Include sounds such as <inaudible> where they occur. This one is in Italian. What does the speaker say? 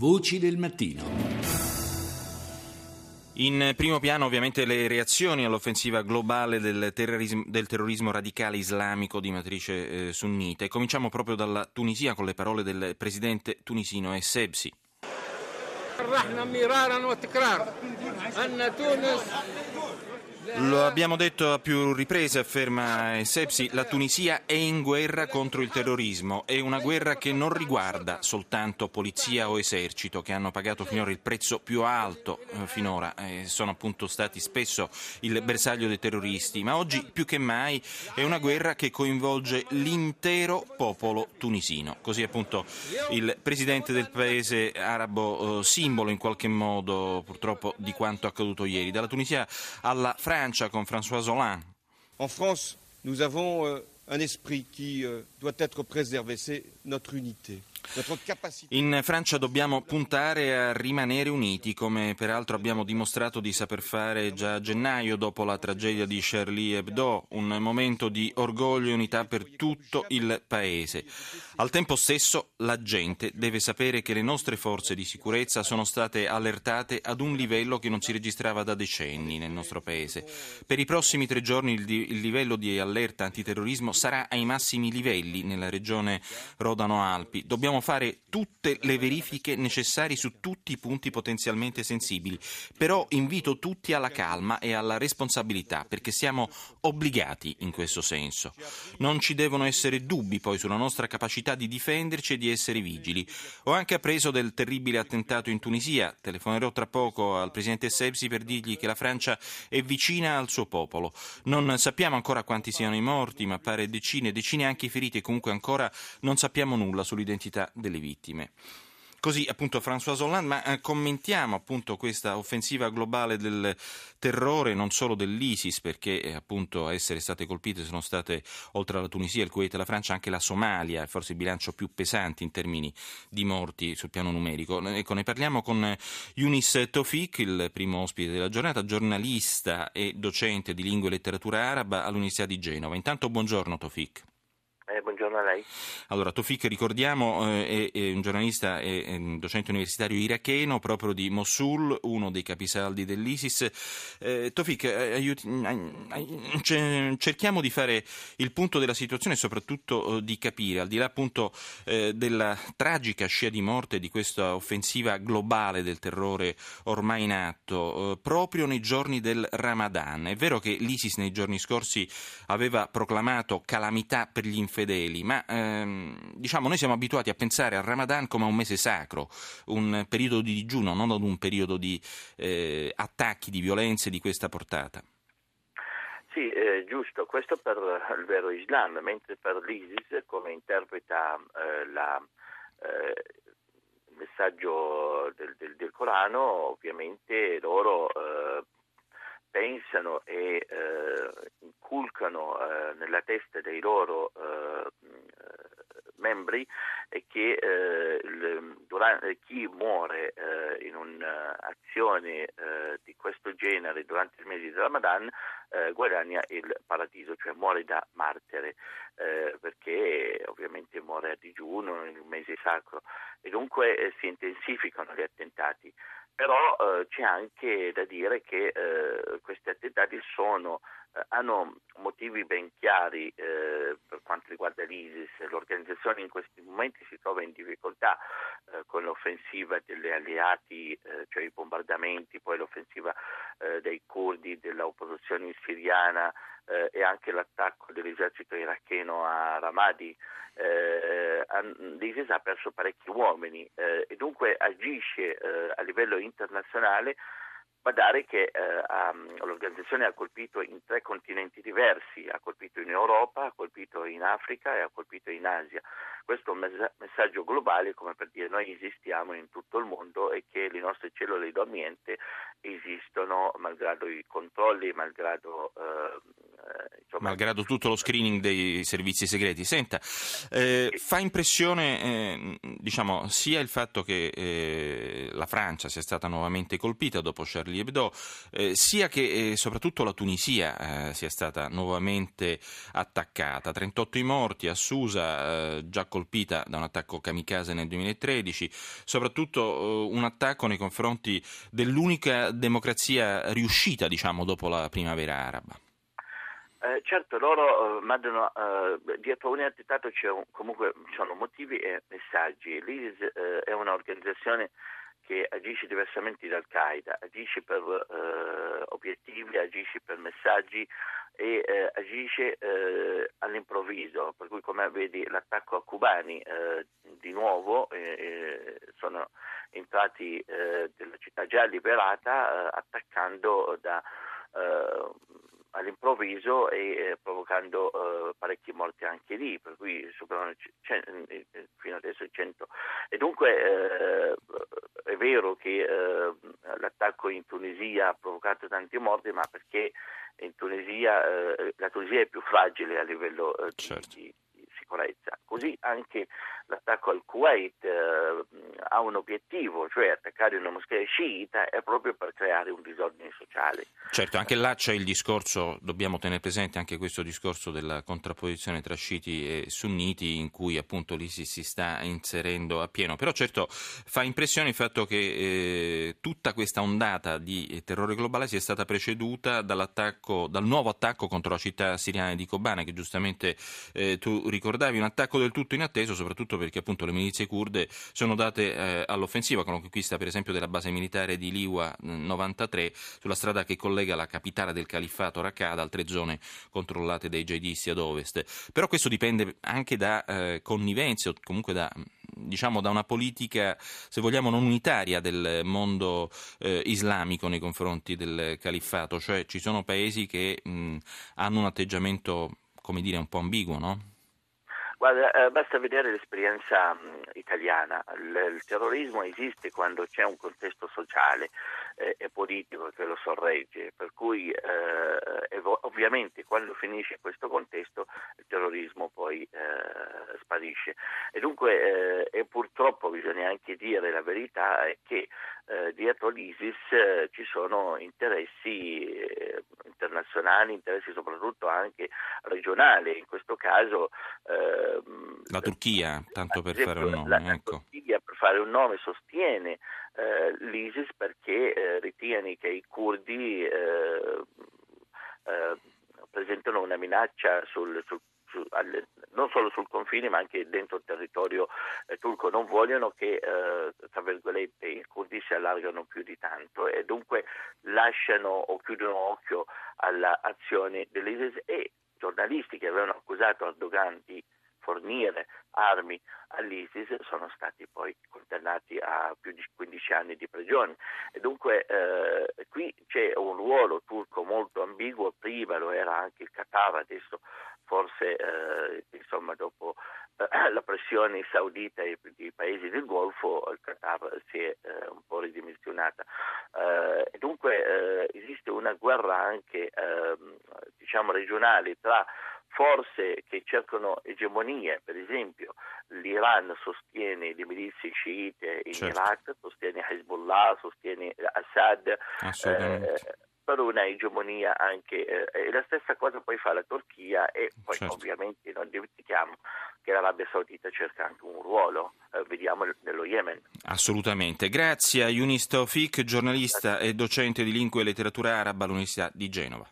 Voci del mattino. In primo piano ovviamente le reazioni all'offensiva globale del terrorismo, del terrorismo radicale islamico di matrice eh, sunnita e cominciamo proprio dalla Tunisia con le parole del presidente tunisino Essebsi. Lo abbiamo detto a più riprese, afferma Sepsi, la Tunisia è in guerra contro il terrorismo, è una guerra che non riguarda soltanto polizia o esercito che hanno pagato finora il prezzo più alto eh, finora, eh, sono appunto stati spesso il bersaglio dei terroristi, ma oggi più che mai è una guerra che coinvolge l'intero popolo tunisino. Così appunto il presidente del paese arabo, eh, simbolo in qualche modo purtroppo di quanto accaduto ieri, dalla Tunisia alla Francia En France, nous avons euh, un esprit qui euh, doit être préservé, c'est notre unité. In Francia dobbiamo puntare a rimanere uniti, come peraltro abbiamo dimostrato di saper fare già a gennaio dopo la tragedia di Charlie Hebdo, un momento di orgoglio e unità per tutto il Paese. Al tempo stesso la gente deve sapere che le nostre forze di sicurezza sono state allertate ad un livello che non si registrava da decenni nel nostro Paese. Per i prossimi tre giorni il, livello di allerta antiterrorismo sarà ai massimi livelli nella regione Rodano-Alpi. Dobbiamo fare tutte le verifiche necessarie su tutti i punti potenzialmente sensibili, però invito tutti alla calma e alla responsabilità perché siamo obbligati in questo senso. Non ci devono essere dubbi poi sulla nostra capacità di difenderci e di essere vigili. Ho anche appreso del terribile attentato in Tunisia, telefonerò tra poco al presidente Sebsi per dirgli che la Francia è vicina al suo popolo. Non sappiamo ancora quanti siano i morti, ma pare decine, decine anche i feriti e comunque ancora non sappiamo nulla sull'identità delle vittime. Così appunto François Hollande, ma eh, commentiamo appunto questa offensiva globale del terrore, non solo dell'ISIS, perché eh, appunto a essere state colpite sono state oltre alla Tunisia, il Kuwait e la Francia anche la Somalia, forse il bilancio più pesante in termini di morti sul piano numerico. Ecco, ne parliamo con Yunis Tofik, il primo ospite della giornata, giornalista e docente di lingua e letteratura araba all'Università di Genova. Intanto buongiorno Tofik. Eh, buongiorno a lei. Allora, Tofik, ricordiamo, eh, è, un giornalista e docente universitario iracheno proprio di Mosul, uno dei capisaldi dell'ISIS. Eh, Tofik, eh, aiuti, cerchiamo di fare il punto della situazione e soprattutto eh, di capire, al di là appunto eh, della tragica scia di morte di questa offensiva globale del terrore ormai in atto, proprio nei giorni del Ramadan. È vero che l'ISIS nei giorni scorsi aveva proclamato calamità per gli infedeli, fedeli, ma ehm, diciamo noi siamo abituati a pensare al Ramadan come a un mese sacro, un periodo di digiuno, non ad un periodo di eh, attacchi, di violenze di questa portata. Sì, eh, giusto, questo per il vero Islam, mentre per l'ISIS, come interpreta eh, la, eh, il messaggio del, del, del, Corano, ovviamente loro eh, pensano e eh, inculcano eh, nella testa dei loro membri che eh, il, durante, chi muore eh, in un'azione eh, di questo genere durante il mese di Ramadan guadagna il paradiso, cioè muore da martere, perché ovviamente muore a digiuno in un mese sacro. E dunque si intensificano gli attentati però eh, c'è anche da dire che eh, questi attentati sono, eh, hanno motivi ben chiari eh, per quanto riguarda l'ISIS. L'organizzazione in questi momenti si trova in difficoltà eh, con l'offensiva degli alleati, eh, cioè i bombardamenti, poi l'offensiva dei curdi, dell'opposizione siriana e anche l'attacco dell'esercito iracheno a Ramadi eh, l'ISIS ha perso parecchi uomini eh, e dunque agisce eh, a livello internazionale Badare che eh, l'organizzazione ha colpito in tre continenti diversi, ha colpito in Europa, ha colpito in Africa e ha colpito in Asia. Questo è un messaggio globale come per dire noi esistiamo in tutto il mondo e che le nostre cellule dormienti esistono malgrado i controlli, malgrado eh, insomma, malgrado tutto lo screening dei servizi segreti. Senta, eh, fa impressione eh, diciamo, sia il fatto che eh, la Francia sia stata nuovamente colpita dopo Charlie Hebdo, eh, sia che eh, soprattutto la Tunisia eh, sia stata nuovamente attaccata. 38 i morti a Susa, già colpita da un attacco kamikaze nel 2013, soprattutto un attacco nei confronti dell'unica democrazia riuscita diciamo, dopo la primavera araba. Eh, certo, loro uh, mandano, uh, dietro ogni attentato c'è un, comunque ci sono motivi e messaggi. L'ISIS uh, è un'organizzazione che agisce diversamente da Al-Qaeda, agisce per obiettivi, agisce per messaggi e agisce all'improvviso, per cui come vedi l'attacco a cubani di nuovo sono entrati della città già liberata attaccando da all'improvviso e eh, provocando eh, parecchi morti anche lì, per cui superano c- eh, fino adesso 100. E dunque è vero che l'attacco in Tunisia ha provocato tanti morti, ma perché in Tunisia la Tunisia è più fragile a livello certo. di, di, sicurezza. Così anche l'attacco al Kuwait eh, ha un obiettivo, cioè attaccare una moschea sciita è proprio per creare un disordine sociale. Certo, anche là c'è il discorso, dobbiamo tenere presente anche questo discorso della contrapposizione tra sciiti e sunniti in cui appunto l'ISIS si sta inserendo a pieno, però certo fa impressione il fatto che eh, tutta questa ondata di terrore globale sia stata preceduta dal nuovo attacco contro la città siriana di Kobane che giustamente eh, tu ricordavi, un attacco del tutto inatteso soprattutto perché appunto le milizie kurde sono date eh, all'offensiva con la conquista per esempio della base militare di Liwa 93 sulla strada che collega la capitale del califfato Raqqa ad altre zone controllate dai jihadisti ad ovest. Però questo dipende anche da eh, connivenze o comunque da diciamo da una politica, se vogliamo, non unitaria del mondo eh, islamico nei confronti del califfato, cioè ci sono paesi che mh, hanno un atteggiamento, come dire, un po' ambiguo, no? Guarda, eh, basta vedere l'esperienza mh, italiana. Il, terrorismo esiste quando c'è un contesto sociale eh, e politico che lo sorregge, per cui eh, ovviamente quando finisce questo contesto il terrorismo poi eh, sparisce. E dunque eh, e purtroppo bisogna anche dire la verità è che eh, dietro l'ISIS ci sono interessi internazionali, interessi soprattutto anche regionali. In questo caso Ehm, la Turchia, tanto per esempio, fare un nome. La, ecco. la Turchia, fare un nome, sostiene eh, l'ISIS perché eh, ritiene che i curdi eh, eh presentano una minaccia sul, sul, alle, non solo sul confine ma anche dentro il territorio eh, turco. Non vogliono che, eh, i curdi si allargano più di tanto e dunque lasciano o chiudono occhio all'azione dell'ISIS e giornalisti che avevano accusato Erdogan di fornire armi all'ISIS sono stati poi condannati a più di 15 anni di prigione. E dunque eh, qui c'è un ruolo turco molto ambiguo, prima lo era anche il Qatar, adesso forse eh, insomma dopo eh, <clears throat> la pressione saudita e i paesi del Golfo il Qatar si è eh, un po' ridimensionata. Eh, dunque eh, esiste una guerra anche ehm, diciamo regionale tra forze che cercano egemonie, per esempio l'Iran sostiene le milizie sciite in certo. Iraq, sostiene Hezbollah, sostiene Assad, eh, per una egemonia anche, eh, e la stessa cosa poi fa la Turchia e poi certo. ovviamente non dimentichiamo che l'Arabia Saudita cerca anche un ruolo, eh, vediamo nello Yemen. Assolutamente, grazie a Yunis Taufik, giornalista grazie. e docente di lingua e letteratura araba all'Università di Genova.